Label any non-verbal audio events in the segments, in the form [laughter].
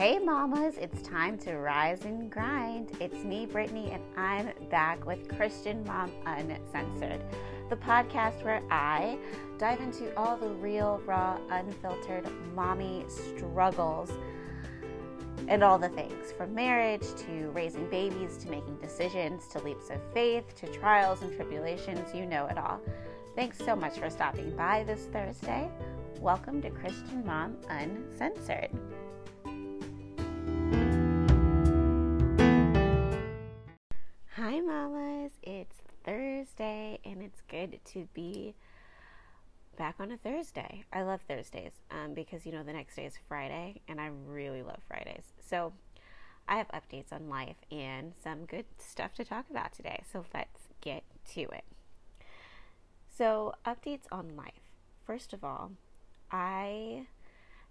Hey, mamas, it's time to rise and grind. It's me, Brittany, and I'm back with Christian Mom Uncensored, the podcast where I dive into all the real, raw, unfiltered mommy struggles and all the things from marriage to raising babies to making decisions to leaps of faith to trials and tribulations. You know it all. Thanks so much for stopping by this Thursday. Welcome to Christian Mom Uncensored. Mamas. It's Thursday, and it's good to be back on a Thursday. I love Thursdays um, because you know the next day is Friday, and I really love Fridays. So I have updates on life and some good stuff to talk about today. So let's get to it. So, updates on life. First of all, I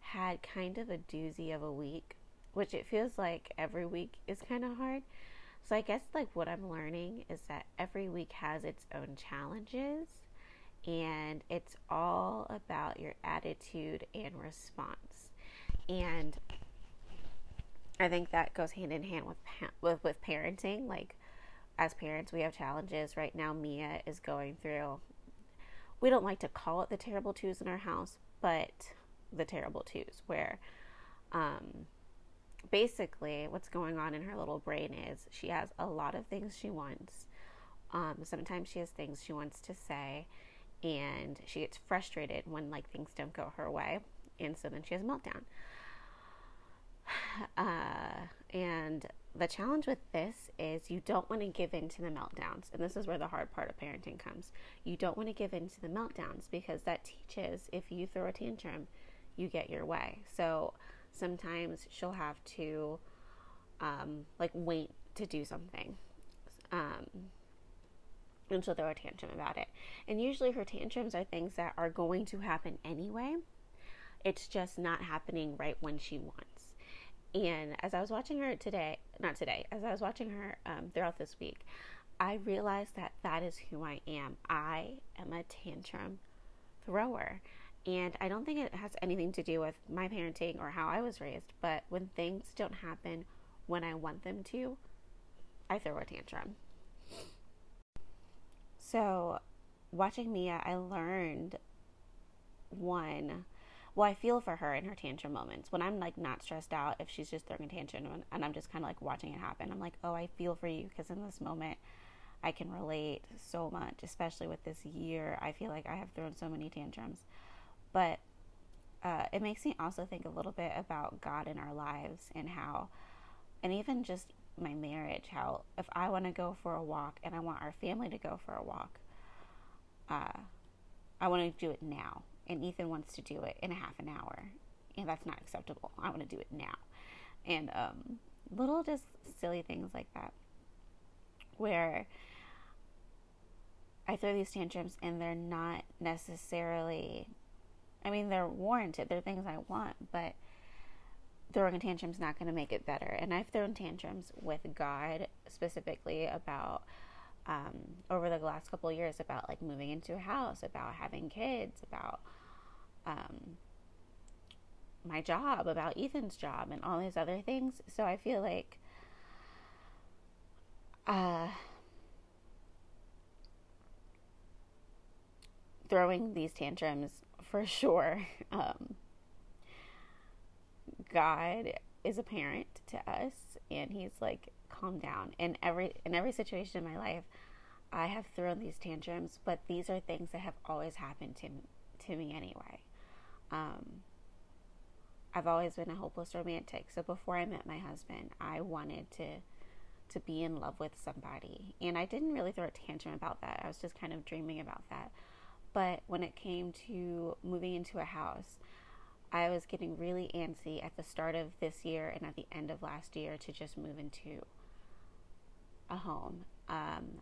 had kind of a doozy of a week, which it feels like every week is kind of hard. So I guess like what I'm learning is that every week has its own challenges and it's all about your attitude and response. And I think that goes hand in hand with with with parenting like as parents we have challenges right now Mia is going through we don't like to call it the terrible twos in our house, but the terrible twos where um basically what's going on in her little brain is she has a lot of things she wants. Um, sometimes she has things she wants to say, and she gets frustrated when like things don't go her way, and so then she has a meltdown. [sighs] Uh, and the challenge with this is you don't want to give in to the meltdowns, and this is where the hard part of parenting comes. You don't want to give in to the meltdowns because that teaches if you throw a tantrum, you get your way. So sometimes she'll have to um, like wait to do something. Um, and she'll throw a tantrum about it. And usually her tantrums are things that are going to happen anyway. It's just not happening right when she wants. And as I was watching her today, not today, as I was watching her um, throughout this week, I realized that that is who I am. I am a tantrum thrower. And I don't think it has anything to do with my parenting or how I was raised, but when things don't happen when I want them to, I throw a tantrum. So, watching Mia, I learned one. Well, I feel for her in her tantrum moments. When I'm like not stressed out, if she's just throwing a tantrum and I'm just kind of like watching it happen, I'm like, oh, I feel for you because in this moment, I can relate so much, especially with this year. I feel like I have thrown so many tantrums. But uh, it makes me also think a little bit about God in our lives and how, and even just my marriage, how if I want to go for a walk and I want our family to go for a walk, uh, I want to do it now. And Ethan wants to do it in a half an hour. And that's not acceptable. I want to do it now. And um, little just silly things like that where I throw these tantrums and they're not necessarily I mean, they're warranted. They're things I want, but throwing a tantrum is not going to make it better. And I've thrown tantrums with God specifically about um, over the last couple of years about like moving into a house, about having kids, about um, my job, about Ethan's job, and all these other things. So I feel like. Uh, throwing these tantrums for sure. [laughs] Um, God is a parent to us, and He's like, calm down. In every in every situation in my life, I have thrown these tantrums, but these are things that have always happened to to me anyway. Um, I've always been a hopeless romantic. So before I met my husband, I wanted to to be in love with somebody, and I didn't really throw a tantrum about that. I was just kind of dreaming about that. But when it came to moving into a house, I was getting really antsy at the start of this year and at the end of last year to just move into a home. Um,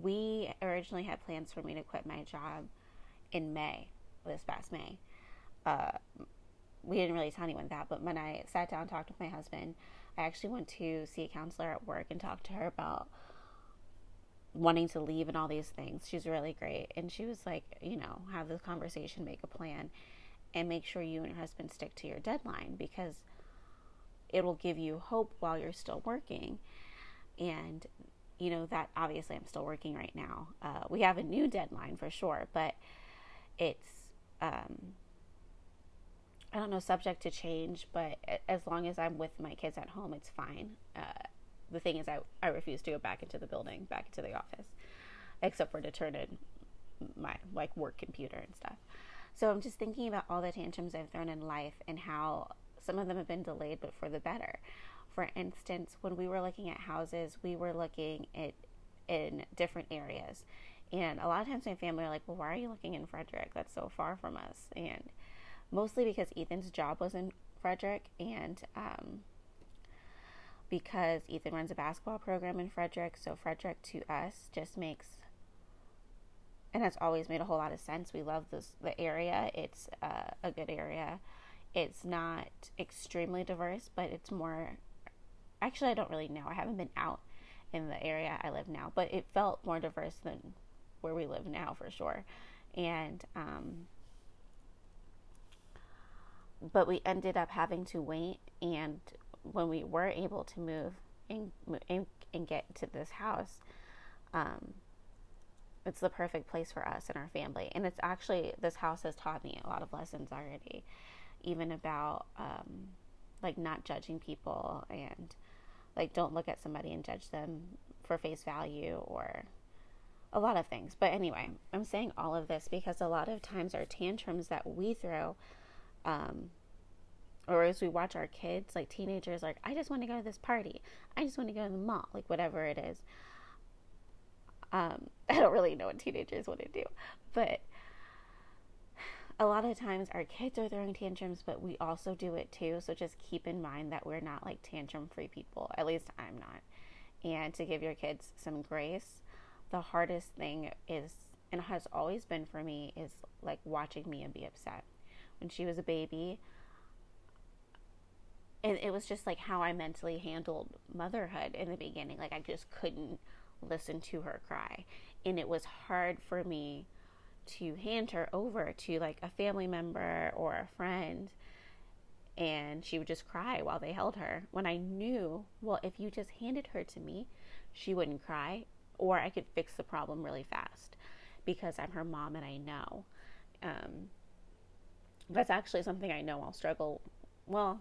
we originally had plans for me to quit my job in May, this past May. Uh, we didn't really tell anyone that, but when I sat down and talked with my husband, I actually went to see a counselor at work and talked to her about wanting to leave and all these things. She's really great. And she was like, you know, have this conversation, make a plan, and make sure you and your husband stick to your deadline because it'll give you hope while you're still working. And, you know, that obviously I'm still working right now. Uh, we have a new deadline for sure, but it's, um, I don't know, subject to change, but as long as I'm with my kids at home, it's fine. Uh, the thing is, I, I refuse to go back into the building, back into the office, except for to turn in my like work computer and stuff. So I'm just thinking about all the tantrums I've thrown in life and how some of them have been delayed, but for the better. For instance, when we were looking at houses, we were looking at in different areas. And a lot of times my family are like, well, why are you looking in Frederick? That's so far from us. And mostly because Ethan's job was in Frederick and um, because Ethan runs a basketball program in Frederick. So Frederick to us just makes and has always made a whole lot of sense. We love this the area. It's uh, a good area. It's not extremely diverse, but it's more. Actually, I don't really know. I haven't been out in the area I live now, but it felt more diverse than where we live now for sure. And um, but we ended up having to wait. And when we were able to move and and, and get to this house, um, it's the perfect place for us and our family. And it's actually, this house has taught me a lot of lessons already, even about um, like not judging people and like don't look at somebody and judge them for face value or a lot of things. But anyway, I'm saying all of this because a lot of times our tantrums that we throw, um, or as we watch our kids, like teenagers, like, I just want to go to this party. I just want to go to the mall, like whatever it is. Um, [laughs] I don't really know what teenagers want to do, but a lot of times our kids are throwing tantrums, but we also do it too. So just keep in mind that we're not like tantrum free people. At least I'm not. And to give your kids some grace, the hardest thing is, and has always been for me, is like watching Mia be upset. When she was a baby, and it was just like how I mentally handled motherhood in the beginning. Like I just couldn't listen to her cry. And it was hard for me to hand her over to like a family member or a friend and she would just cry while they held her when I knew, well, if you just handed her to me, she wouldn't cry or I could fix the problem really fast because I'm her mom and I know. Um, that's actually something I know I'll struggle. Well,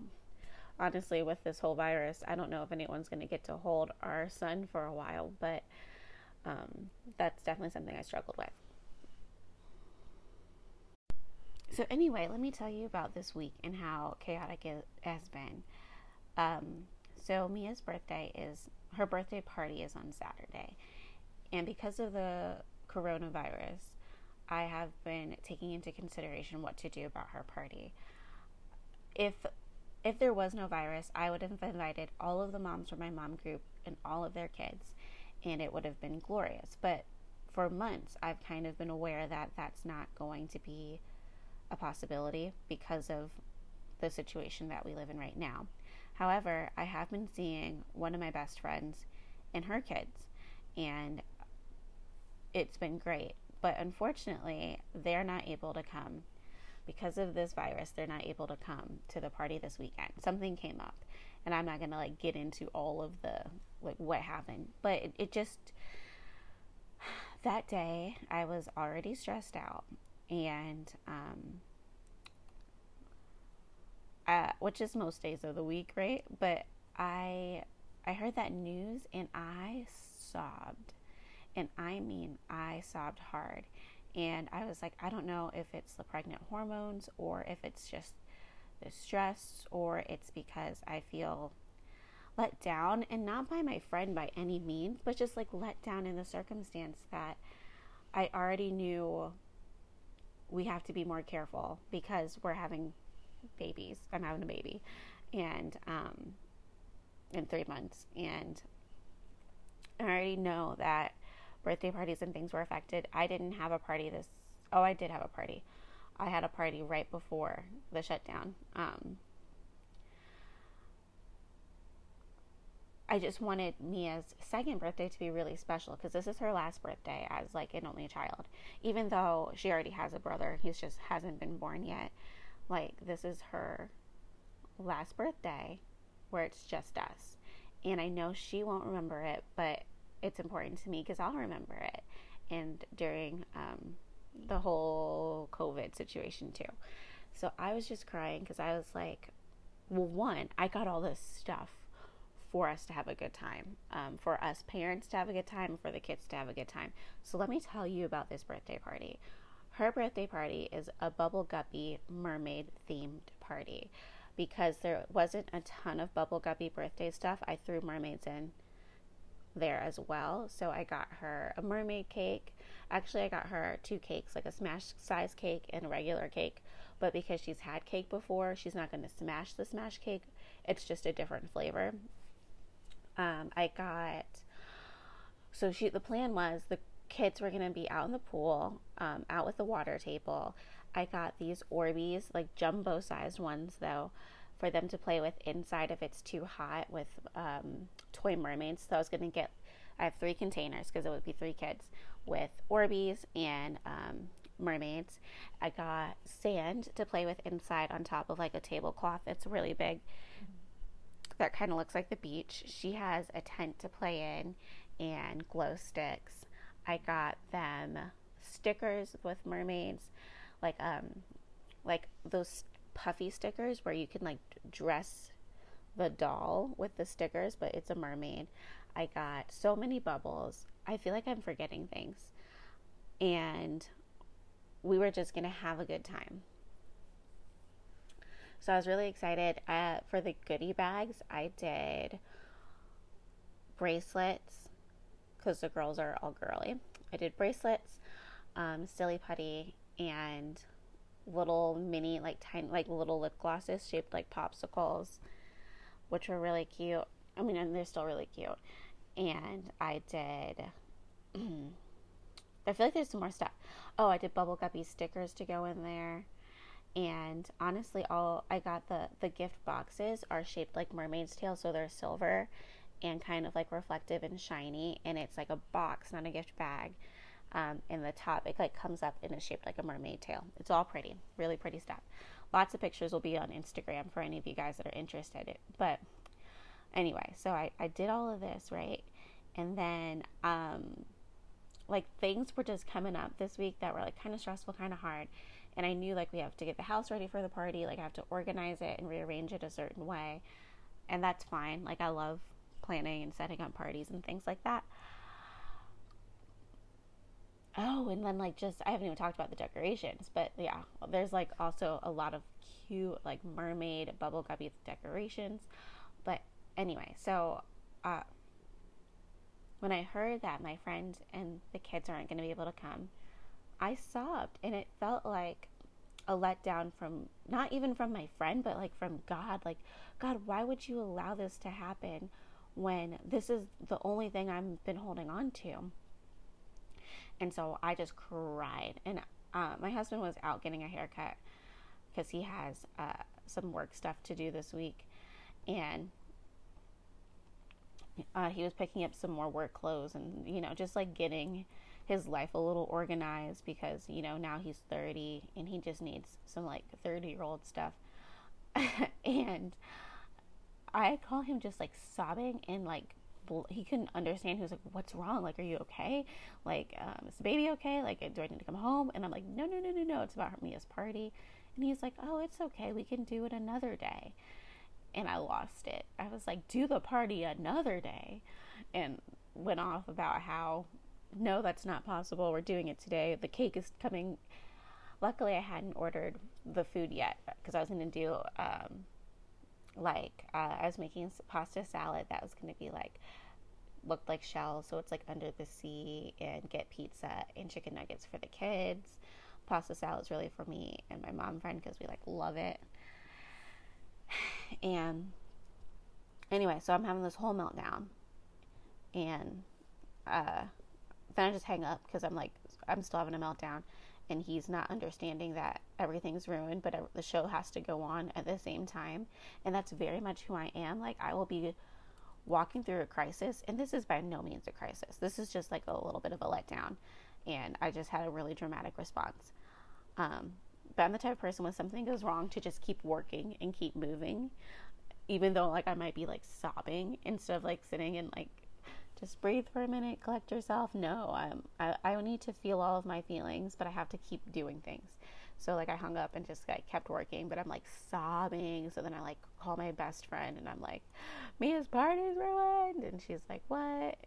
honestly, with this whole virus, I don't know if anyone's going to get to hold our son for a while, but um, that's definitely something I struggled with. So, anyway, let me tell you about this week and how chaotic it has been. Um, so, Mia's birthday is her birthday party is on Saturday, and because of the coronavirus, I have been taking into consideration what to do about her party. If if there was no virus, I would have invited all of the moms from my mom group and all of their kids, and it would have been glorious. But for months, I've kind of been aware that that's not going to be a possibility because of the situation that we live in right now. However, I have been seeing one of my best friends and her kids, and it's been great. But unfortunately, they're not able to come because of this virus, they're not able to come to the party this weekend. Something came up, and I'm not gonna like get into all of the like what happened, but it, it just [sighs] that day I was already stressed out, and um, uh, which is most days of the week, right? But I I heard that news and I sobbed, and I mean I sobbed hard and I was like, I don't know if it's the pregnant hormones or if it's just the stress or it's because I feel let down and not by my friend by any means, but just like let down in the circumstance that I already knew we have to be more careful because we're having babies. I'm having a baby and um in 3 months and I already know that birthday parties and things were affected. I didn't have a party this. Oh, I did have a party. I had a party right before the shutdown. Um, I just wanted Mia's second birthday to be really special because this is her last birthday as like an only child. Even though she already has a brother, he's just hasn't been born yet. Like this is her last birthday where it's just us. And I know she won't remember it, but it's important to me because I'll remember it. And during um, the whole COVID situation, too. So I was just crying because I was like, well, one, I got all this stuff for us to have a good time, um, for us parents to have a good time, for the kids to have a good time. So let me tell you about this birthday party. Her birthday party is a Bubble Guppy mermaid themed party because there wasn't a ton of Bubble Guppy birthday stuff. I threw mermaids in there as well. So I got her a mermaid cake. Actually, I got her two cakes, like a smash size cake and a regular cake. But because she's had cake before, she's not going to smash the smash cake. It's just a different flavor. Um, I got so she the plan was the kids were going to be out in the pool, um, out with the water table. I got these Orbeez, like jumbo sized ones though, for them to play with inside if it's too hot with um, toy mermaids. So I was going to get, I have three containers because it would be three kids with Orbeez and um, mermaids. I got sand to play with inside on top of like a tablecloth. It's really big. That kind of looks like the beach. She has a tent to play in and glow sticks. I got them stickers with mermaids, like um, like those puffy stickers where you can like dress the doll with the stickers, but it's a mermaid. I got so many bubbles. I feel like I'm forgetting things. And we were just going to have a good time. So I was really excited. Uh, for the goodie bags, I did bracelets because the girls are all girly. I did bracelets, um, silly putty, and little mini, like tiny, like little lip glosses shaped like popsicles, which were really cute. I mean, and they're still really cute. And I did. [clears throat] I feel like there's some more stuff. Oh, I did bubble guppy stickers to go in there. And honestly, all I got the the gift boxes are shaped like mermaid's tails, so they're silver and kind of like reflective and shiny. And it's like a box, not a gift bag. Um, the top, it like comes up and is shaped like a mermaid tail. It's all pretty, really pretty stuff. Lots of pictures will be on Instagram for any of you guys that are interested. But anyway, so I, I did all of this, right? And then um, like things were just coming up this week that were like kind of stressful, kind of hard. And I knew like we have to get the house ready for the party, like I have to organize it and rearrange it a certain way. And that's fine. Like I love planning and setting up parties and things like that. Oh, and then like just I haven't even talked about the decorations, but yeah, there's like also a lot of cute like mermaid bubble guppy decorations. But anyway, so uh when I heard that my friend and the kids aren't going to be able to come, I sobbed and it felt like a letdown from not even from my friend, but like from God. Like, God, why would you allow this to happen when this is the only thing I've been holding on to? And so I just cried. And uh, my husband was out getting a haircut because he has uh, some work stuff to do this week. And uh, he was picking up some more work clothes and, you know, just like getting his life a little organized because, you know, now he's 30 and he just needs some like 30 year old stuff. [laughs] and I call him just like sobbing and like he couldn't understand. He was like, "What's wrong? Like, are you okay? Like, um, is the baby okay? Like, do I need to come home?" And I'm like, "No, no, no, no, no. It's about Mia's party." And he's like, "Oh, it's okay. We can do it another day." and I lost it. I was like, do the party another day, and went off about how no, that's not possible. We're doing it today. The cake is coming. Luckily, I hadn't ordered the food yet because I was going to do um, like uh, I was making pasta salad that was going to be like looked like shells, so it's like under the sea, and get pizza and chicken nuggets for the kids. Pasta salad is really for me and my mom friend because we like love it. [sighs] And anyway, so I'm having this whole meltdown. And uh, then I just hang up because I'm like, I'm still having a meltdown. And he's not understanding that everything's ruined, but the show has to go on at the same time. And that's very much who I am. Like, I will be walking through a crisis. And this is by no means a crisis. This is just like a little bit of a letdown. And I just had a really dramatic response. Um, but I'm the type of person when something goes wrong to just keep working and keep moving. even though like I might be like sobbing instead of like sitting and like just breathe for a minute, collect yourself. No, I'm, I, I need to feel all of my feelings, but I have to keep doing things. So like I hung up and just like kept working, but I'm like sobbing. So then I like call my best friend and I'm like, Mia's party's ruined, and she's like, what?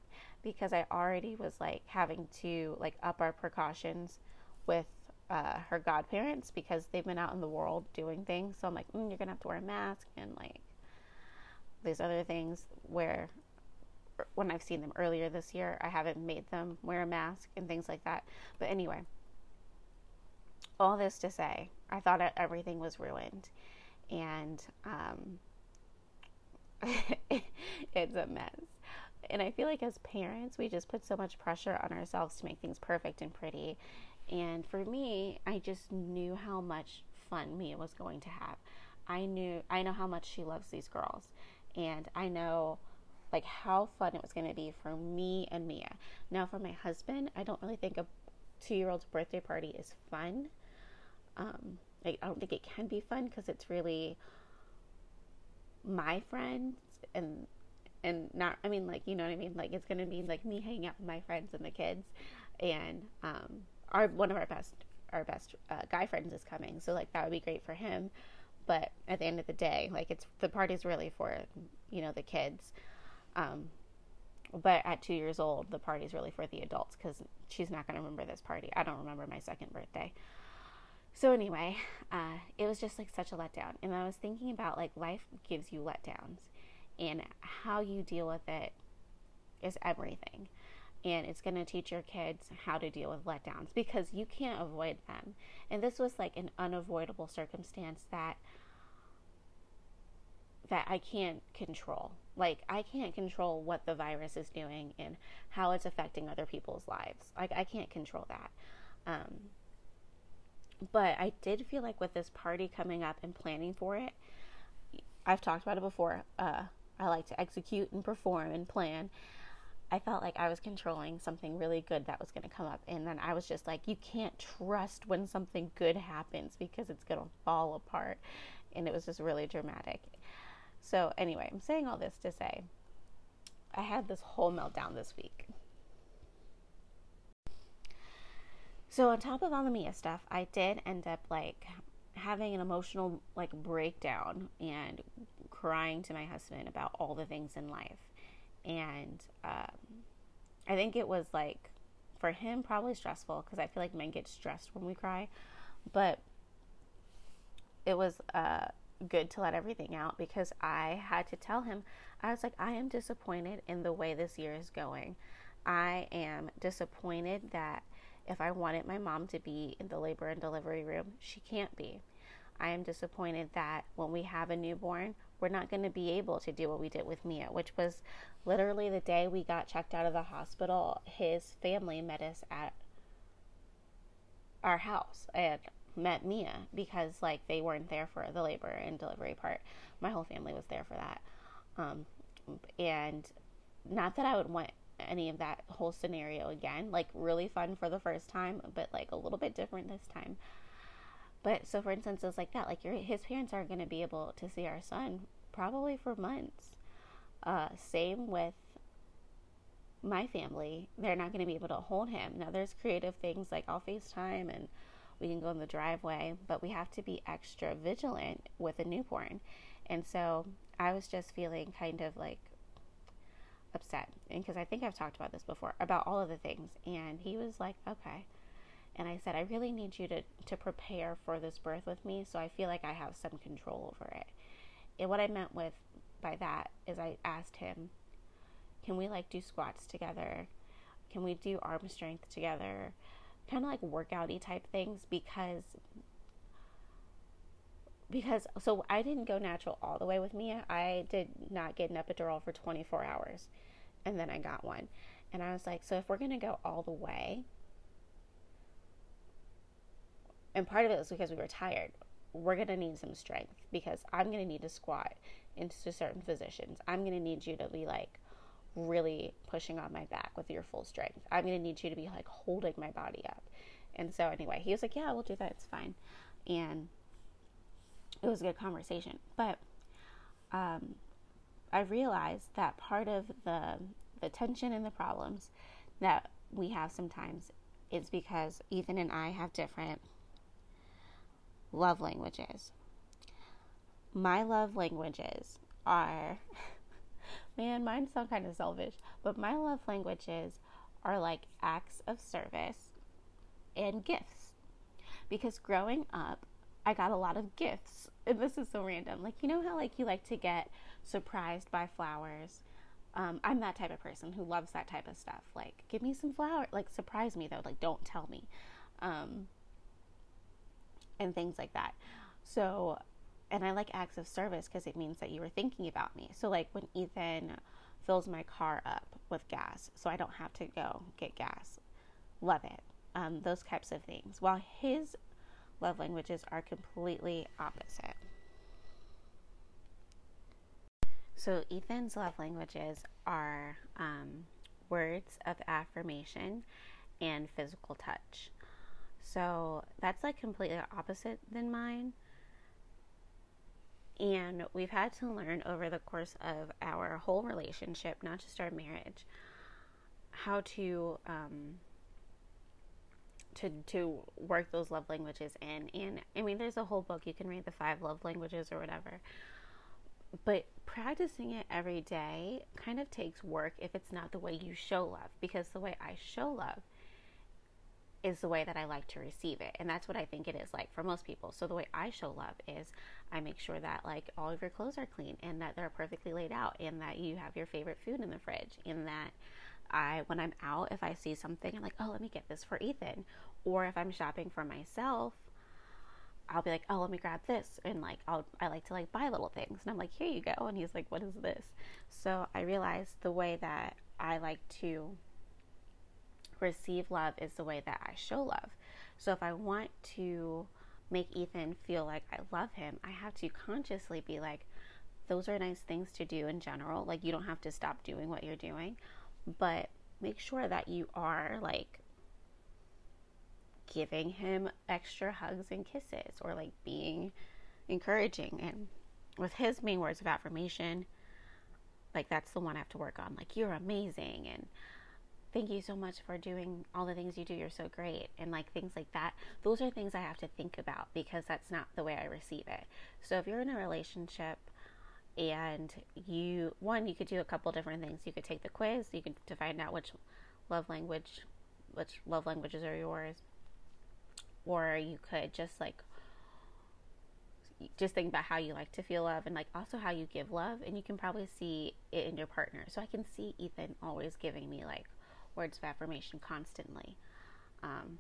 Because I already was like having to like up our precautions with uh, her godparents because they've been out in the world doing things. So I'm like, mm, you're gonna have to wear a mask and like these other things where when I've seen them earlier this year, I haven't made them wear a mask and things like that. But anyway, all this to say, I thought everything was ruined. And um, [laughs] it's a mess. And I feel like as parents, we just put so much pressure on ourselves to make things perfect and pretty. And for me, I just knew how much fun Mia was going to have. I knew I know how much she loves these girls. And I know like how fun it was going to be for me and Mia. Now, for my husband, I don't really think a two year old's birthday party is fun. Um, I, I don't think it can be fun because it's really my friends and and not I mean like you know what I mean like it's gonna be like me hanging out with my friends and the kids and um our one of our best our best uh, guy friends is coming so like that would be great for him but at the end of the day like it's the party's really for you know the kids um, but at two years old, the party's really for the adults because she's not going to remember this party. I don't remember my second birthday. So anyway, uh, it was just like such a letdown. And I was thinking about like life gives you letdowns, and how you deal with it is everything. And it's going to teach your kids how to deal with letdowns because you can't avoid them. And this was like an unavoidable circumstance that that I can't control. Like, I can't control what the virus is doing and how it's affecting other people's lives. Like, I can't control that. Um, but I did feel like with this party coming up and planning for it, I've talked about it before. Uh, I like to execute and perform and plan. I felt like I was controlling something really good that was going to come up. And then I was just like, you can't trust when something good happens because it's going to fall apart. And it was just really dramatic. So, anyway, I'm saying all this to say I had this whole meltdown this week. So, on top of all the Mia stuff, I did end up like having an emotional like breakdown and crying to my husband about all the things in life. And um, I think it was like for him probably stressful because I feel like men get stressed when we cry, but it was uh, good to let everything out because I had to tell him, I was like, I am disappointed in the way this year is going. I am disappointed that if I wanted my mom to be in the labor and delivery room, she can't be. I am disappointed that when we have a newborn, we're not going to be able to do what we did with Mia, which was literally the day we got checked out of the hospital. His family met us at our house, and met Mia because like they weren't there for the labor and delivery part. My whole family was there for that. Um, and not that I would want any of that whole scenario again. Like really fun for the first time, but like a little bit different this time. But so for instance, it's like that. Like your his parents aren't going to be able to see our son probably for months. Uh, same with my family. They're not going to be able to hold him. Now there's creative things like I'll FaceTime and we can go in the driveway, but we have to be extra vigilant with a newborn. And so I was just feeling kind of like upset And because I think I've talked about this before about all of the things and he was like, "Okay." And I said, "I really need you to to prepare for this birth with me so I feel like I have some control over it." And what I meant with by that is I asked him, "Can we like do squats together? Can we do arm strength together?" Kind of like workouty type things because because so I didn't go natural all the way with Mia. I did not get an epidural for 24 hours and then I got one. And I was like, so if we're going to go all the way, and part of it was because we were tired, we're going to need some strength because I'm going to need to squat into certain positions. I'm going to need you to be like really pushing on my back with your full strength. I'm going to need you to be like holding my body up. And so, anyway, he was like, Yeah, we'll do that. It's fine. And it was a good conversation. But um, I realized that part of the the tension and the problems that we have sometimes is because Ethan and I have different love languages. My love languages are [laughs] man, mine sound kind of selfish, but my love languages are like acts of service and gifts. Because growing up, I got a lot of gifts. And this is so random. Like, you know how like you like to get surprised by flowers? Um, I'm that type of person who loves that type of stuff. Like, give me some flower. Like, surprise me though. Like, don't tell me. Um, and things like that. So, and I like acts of service because it means that you were thinking about me. So, like when Ethan fills my car up with gas, so I don't have to go get gas. Love it. Um, those types of things. While his love languages are completely opposite. So, Ethan's love languages are um, words of affirmation and physical touch. So, that's like completely opposite than mine. And we've had to learn over the course of our whole relationship, not just our marriage, how to um, to to work those love languages in. And I mean, there's a whole book you can read, the five love languages or whatever. But practicing it every day kind of takes work if it's not the way you show love, because the way I show love is the way that I like to receive it. And that's what I think it is like for most people. So the way I show love is I make sure that like all of your clothes are clean and that they're perfectly laid out and that you have your favorite food in the fridge and that I when I'm out if I see something I'm like, "Oh, let me get this for Ethan." Or if I'm shopping for myself, I'll be like, "Oh, let me grab this." And like I'll I like to like buy little things. And I'm like, "Here you go." And he's like, "What is this?" So I realized the way that I like to receive love is the way that I show love. So if I want to make Ethan feel like I love him, I have to consciously be like, those are nice things to do in general. Like, you don't have to stop doing what you're doing, but make sure that you are like giving him extra hugs and kisses or like being encouraging. And with his main words of affirmation, like, that's the one I have to work on. Like, you're amazing. And, thank you so much for doing all the things you do. You're so great. And like things like that. Those are things I have to think about because that's not the way I receive it. So if you're in a relationship and you, one, you could do a couple different things. You could take the quiz, you could to find out which love language, which love languages are yours. Or you could just like just think about how you like to feel love and like also how you give love and you can probably see it in your partner so i can see ethan always giving me like words of affirmation constantly um,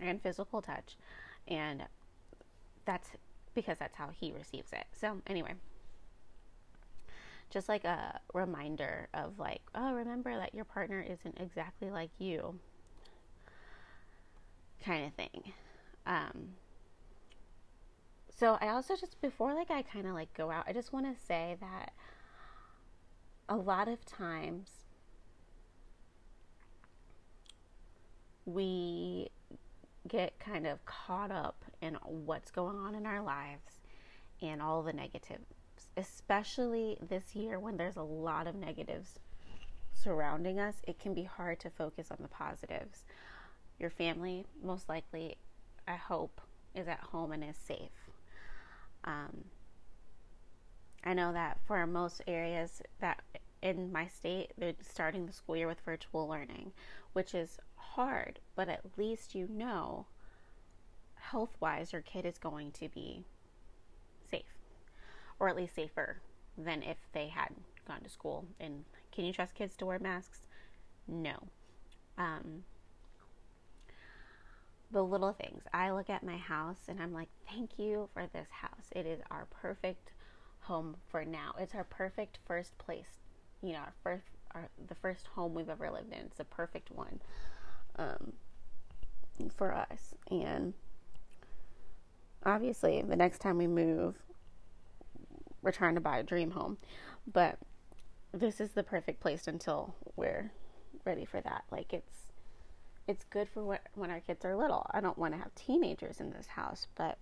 and physical touch. And that's because that's how he receives it. So, anyway, just like a reminder of like, oh, remember that your partner isn't exactly like you, kind of thing. Um, so I also just before like I kind of like go out, I just want to say that a lot of times we get kind of caught up in what's going on in our lives and all the negatives, especially this year when there's a lot of negatives surrounding us. It can be hard to focus on the positives. Your family, most likely, I hope, is at home and is safe. Um, I know that for most areas that in my state, they're starting the school year with virtual learning, which is hard, but at least you know health wise your kid is going to be safe, or at least safer than if they had gone to school. And can you trust kids to wear masks? No. Um, the little things. I look at my house and I'm like, thank you for this house. It is our perfect home for now. It's our perfect first place, you know, our first, our, the first home we've ever lived in. It's a perfect one um, for us. And obviously, the next time we move, we're trying to buy a dream home. But this is the perfect place until we're ready for that. Like it's it's good for when our kids are little. I don't want to have teenagers in this house, but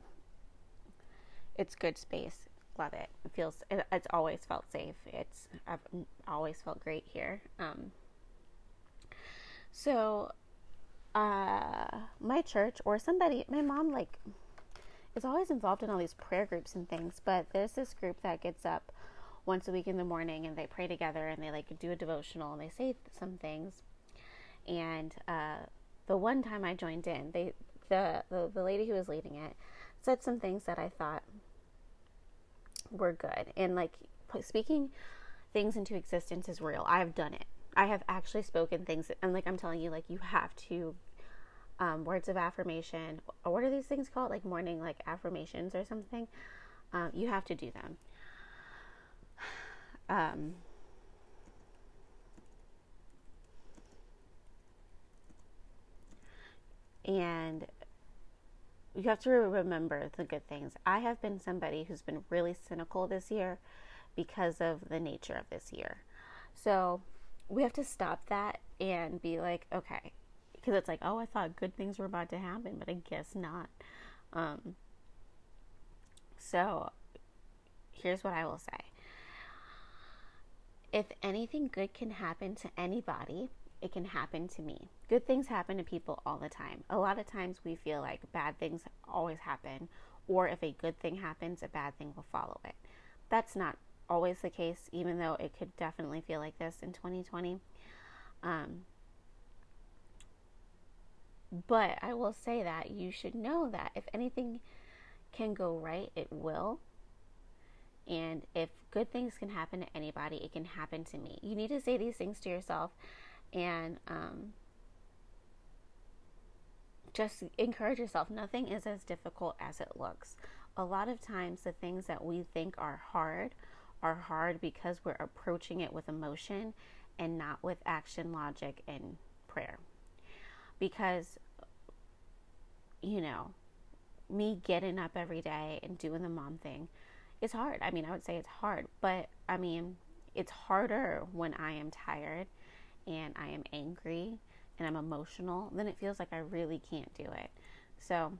it's good space. Love it. It feels it, it's always felt safe. It's I've always felt great here. Um, so, uh, my church or somebody, my mom like is always involved in all these prayer groups and things. But there's this group that gets up once a week in the morning and they pray together and they like do a devotional and they say some things. And uh, the one time I joined in, they the, the the lady who was leading it said some things that I thought were good. And like speaking things into existence is real. I've done it. I have actually spoken things, and like I'm telling you, like you have to um, words of affirmation. Or what are these things called? Like morning, like affirmations or something. Um, you have to do them. [sighs] Um, and you have to remember the good things. I have been somebody who's been really cynical this year because of the nature of this year. So we have to stop that and be like, okay, because it's like, oh, I thought good things were about to happen, but I guess not. Um, so here's what I will say if anything good can happen to anybody, it can happen to me. Good things happen to people all the time. A lot of times we feel like bad things always happen, or if a good thing happens, a bad thing will follow it. That's not always the case, even though it could definitely feel like this in 2020. Um, but I will say that you should know that if anything can go right, it will. And if good things can happen to anybody, it can happen to me. You need to say these things to yourself and um, just encourage yourself. Nothing is as difficult as it looks. A lot of times, the things that we think are hard are hard because we're approaching it with emotion and not with action, logic, and prayer. Because, you know, me getting up every day and doing the mom thing is hard. I mean, I would say it's hard, but I mean, it's harder when I am tired and I am angry and I'm emotional, then it feels like I really can't do it. So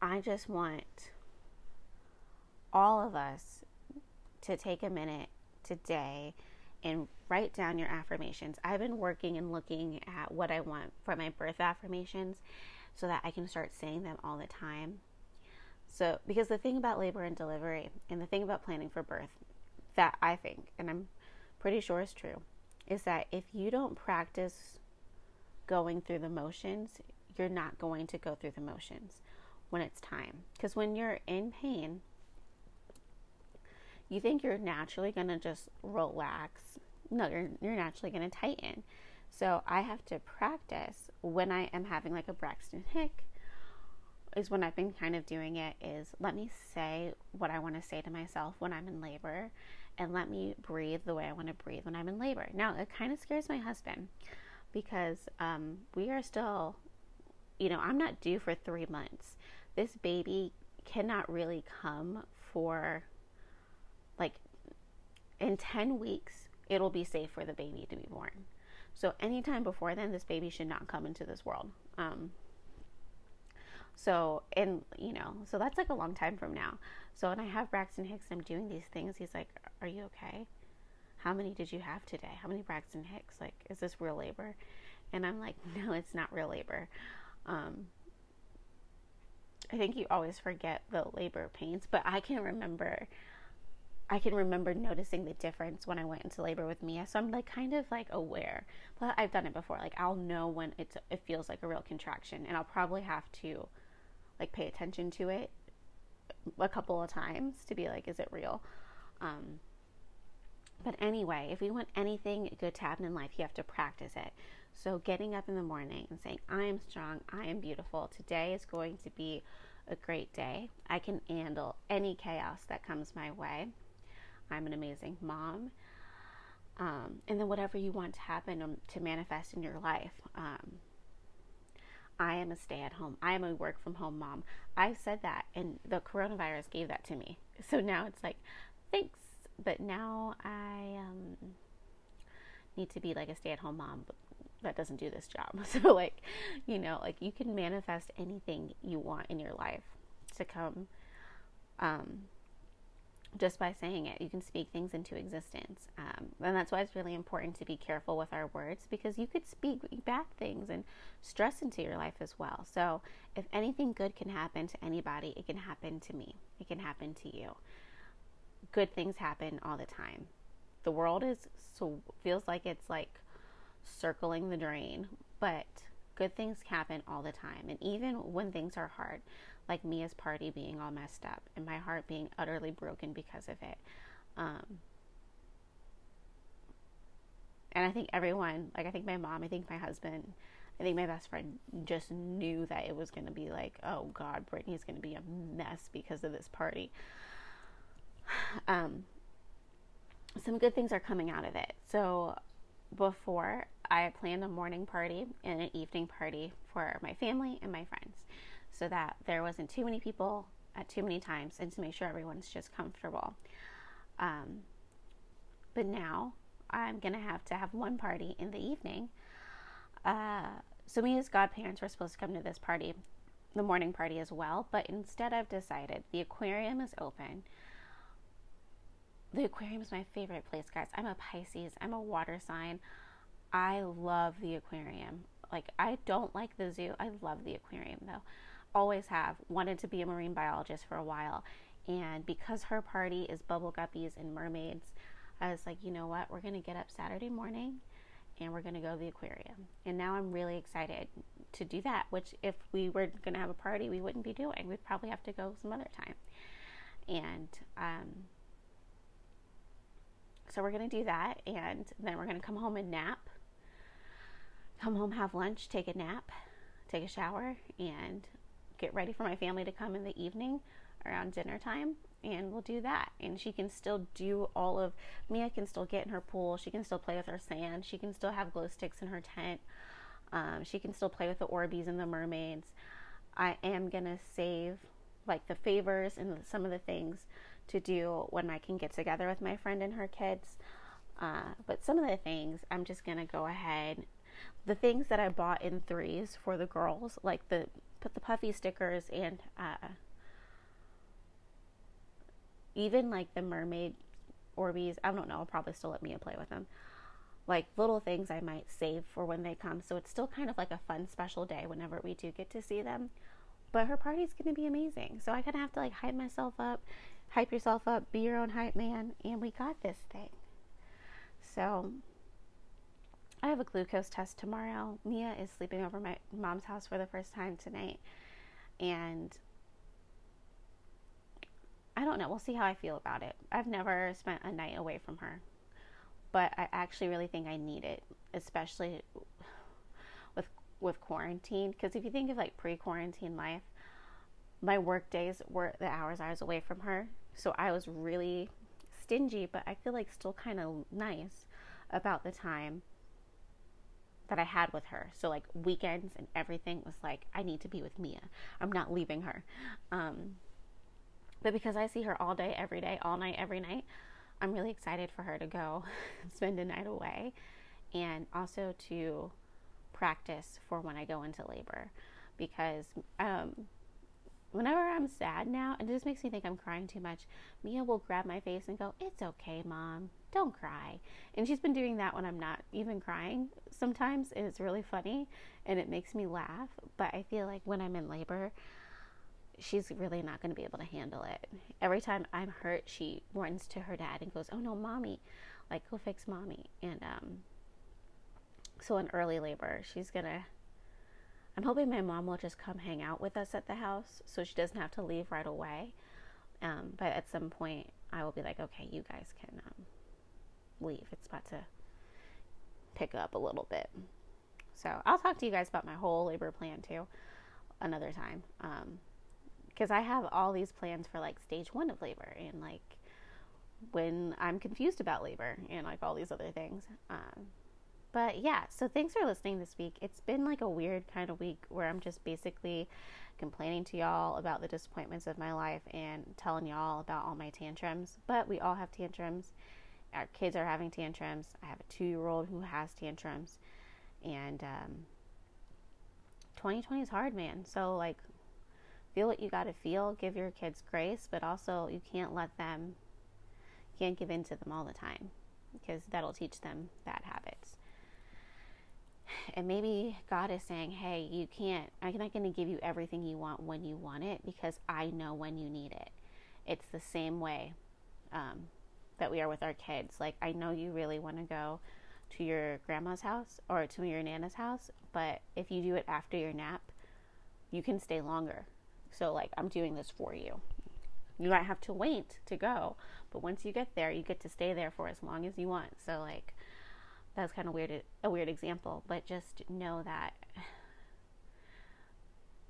I just want all of us to take a minute today and write down your affirmations. I've been working and looking at what I want for my birth affirmations so that I can start saying them all the time. So, because the thing about labor and delivery and the thing about planning for birth that I think, and I'm pretty sure is true, is that if you don't practice going through the motions, you're not going to go through the motions when it's time. Because when you're in pain, you think you're naturally going to just relax. No, you're, you're naturally going to tighten. So I have to practice when I am having like a Braxton Hick is when I've been kind of doing it is let me say what I want to say to myself when I'm in labor and let me breathe the way I want to breathe when I'm in labor. Now, it kind of scares my husband because um, we are still, you know, I'm not due for three months. This baby cannot really come for like in 10 weeks, it'll be safe for the baby to be born. So, anytime before then, this baby should not come into this world. Um, so, and you know, so that's like a long time from now. So, when I have Braxton Hicks, I'm doing these things. He's like, Are you okay? How many did you have today? How many Braxton Hicks? Like, is this real labor? And I'm like, [laughs] No, it's not real labor. Um, I think you always forget the labor pains, but I can remember. I can remember noticing the difference when I went into labor with Mia. So I'm like kind of like aware. But I've done it before. Like I'll know when it's it feels like a real contraction and I'll probably have to like pay attention to it a couple of times to be like, is it real? Um, but anyway, if we want anything good to happen in life, you have to practice it. So getting up in the morning and saying, I am strong, I am beautiful, today is going to be a great day. I can handle any chaos that comes my way. I'm an amazing mom. Um, and then whatever you want to happen um, to manifest in your life. Um, I am a stay at home. I am a work from home mom. I've said that, and the coronavirus gave that to me. [laughs] So now it's like, thanks. But now I um, need to be like a stay at home mom that doesn't do this job. [laughs] So, like, you know, like you can manifest anything you want in your life to come um, just by saying it. You can speak things into existence. Um, and that's why it's really important to be careful with our words because you could speak bad things and stress into your life as well. So, if anything good can happen to anybody, it can happen to me, it can happen to you. Good things happen all the time. The world is so feels like it's like circling the drain, but good things happen all the time. And even when things are hard, like Mia's party being all messed up and my heart being utterly broken because of it. Um, and I think everyone, like I think my mom, I think my husband, I think my best friend just knew that it was going to be like, oh God, Brittany's going to be a mess because of this party. [sighs] Um, some good things are coming out of it. So before, I planned a morning party and an evening party for my family and my friends so that there wasn't too many people at too many times and to make sure everyone's just comfortable. Um, but now I'm going to have to have one party in the evening. Uh, so, me as godparents were supposed to come to this party, the morning party as well, but instead I've decided the aquarium is open. The aquarium is my favorite place, guys. I'm a Pisces, I'm a water sign. I love the aquarium. Like, I don't like the zoo. I love the aquarium though always have wanted to be a marine biologist for a while. And because her party is bubble guppies and mermaids, I was like, you know what? We're going to get up Saturday morning and we're going to go to the aquarium. And now I'm really excited to do that, which if we were going to have a party, we wouldn't be doing. We'd probably have to go some other time. And um, so we're going to do that. And then we're going to come home and nap. Come home, have lunch, take a nap, take a shower, and get ready for my family to come in the evening around dinner time and we'll do that. And she can still do all of mia can still get in her pool. She can still play with her sand. She can still have glow sticks in her tent. Um, she can still play with the orbeez and the mermaids. I am gonna save like the favors and some of the things to do when i can get together with my friend and her kids. Uh, but some of the things i'm just gonna go ahead the things that i bought in threes for the girls like the put the puffy stickers and uh, even like the mermaid Orbeez. I don't know. I'll probably still let Mia play with them. Like little things I might save for when they come. So it's still kind of like a fun special day whenever we do get to see them. But her party's going to be amazing. So I kind of have to like hype myself up, hype yourself up, be your own hype man, and we got this thing. So I have a glucose test tomorrow. Mia is sleeping over my mom's house for the first time tonight. And I don't know. We'll see how I feel about it. I've never spent a night away from her. But I actually really think I need it, especially with with quarantine because if you think of like pre-quarantine life, my work days were the hours I was away from her. So I was really stingy, but I feel like still kind of nice about the time that I had with her. So like weekends and everything was like I need to be with Mia. I'm not leaving her. Um, but because I see her all day, every day, all night, every night, I'm really excited for her to go [laughs] spend a night away, and also to practice for when I go into labor, because um, whenever I'm sad now, and it just makes me think I'm crying too much, Mia will grab my face and go, "It's okay, mom." Don't cry. And she's been doing that when I'm not even crying sometimes, and it's really funny and it makes me laugh. But I feel like when I'm in labor, she's really not going to be able to handle it. Every time I'm hurt, she runs to her dad and goes, "Oh no, mommy, like go fix mommy." And um, so in early labor, she's gonna. I'm hoping my mom will just come hang out with us at the house, so she doesn't have to leave right away. Um, but at some point, I will be like, "Okay, you guys can um, leave. It's about to pick up a little bit. So I'll talk to you guys about my whole labor plan too another time. Because um, I have all these plans for like stage one of labor and like when I'm confused about labor and like all these other things. Um, but yeah, so thanks for listening this week. It's been like a weird kind of week where I'm just basically complaining to y'all about the disappointments of my life and telling y'all about all my tantrums. But we all have tantrums our kids are having tantrums. I have a two year old who has tantrums. And um, 2020 is hard, man. So, like, feel what you got to feel. Give your kids grace, but also you can't let them You can't give in to them all the time because that'll teach them bad habits. And maybe God is saying, hey, you can't, I'm not going to give you everything you want when you want it because I know when you need it. It's the same way um, that we are with our kids. Like, I know you really want to go to your grandma's house or to your nana's house, but if you do it after your nap, you can stay longer. So, like, I'm doing this for you. You might have to wait to go, but once you get there, you get to stay there for as long as you want. So, like, that's kind of weird, a weird example, but just know that [sighs]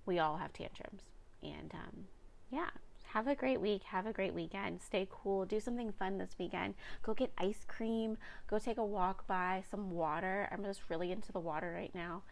we all have tantrums. And um, yeah, have a great week. Have a great weekend. Stay cool. Do something fun this weekend. Go get ice cream. Go take a walk by some water. I'm just really into the water right now.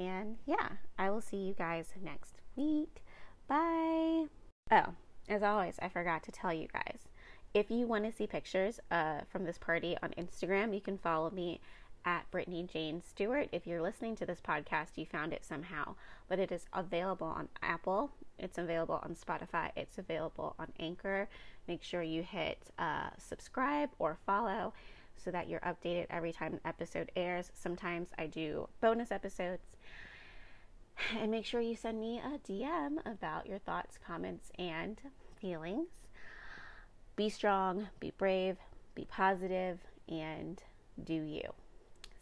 And yeah, I will see you guys next week. Bye. Oh, as always, I forgot to tell you guys. If you want to see pictures uh, from this party on Instagram, you can follow me at Brittany Jane Stewart. If you're listening to this podcast, you found it somehow, but it is available on Apple, it's available on Spotify, it's available on Anchor. Make sure you hit uh, subscribe or follow so that you're updated every time an episode airs. Sometimes I do bonus episodes. And make sure you send me a DM about your thoughts, comments, and feelings. Be strong, be brave, be positive, and do you.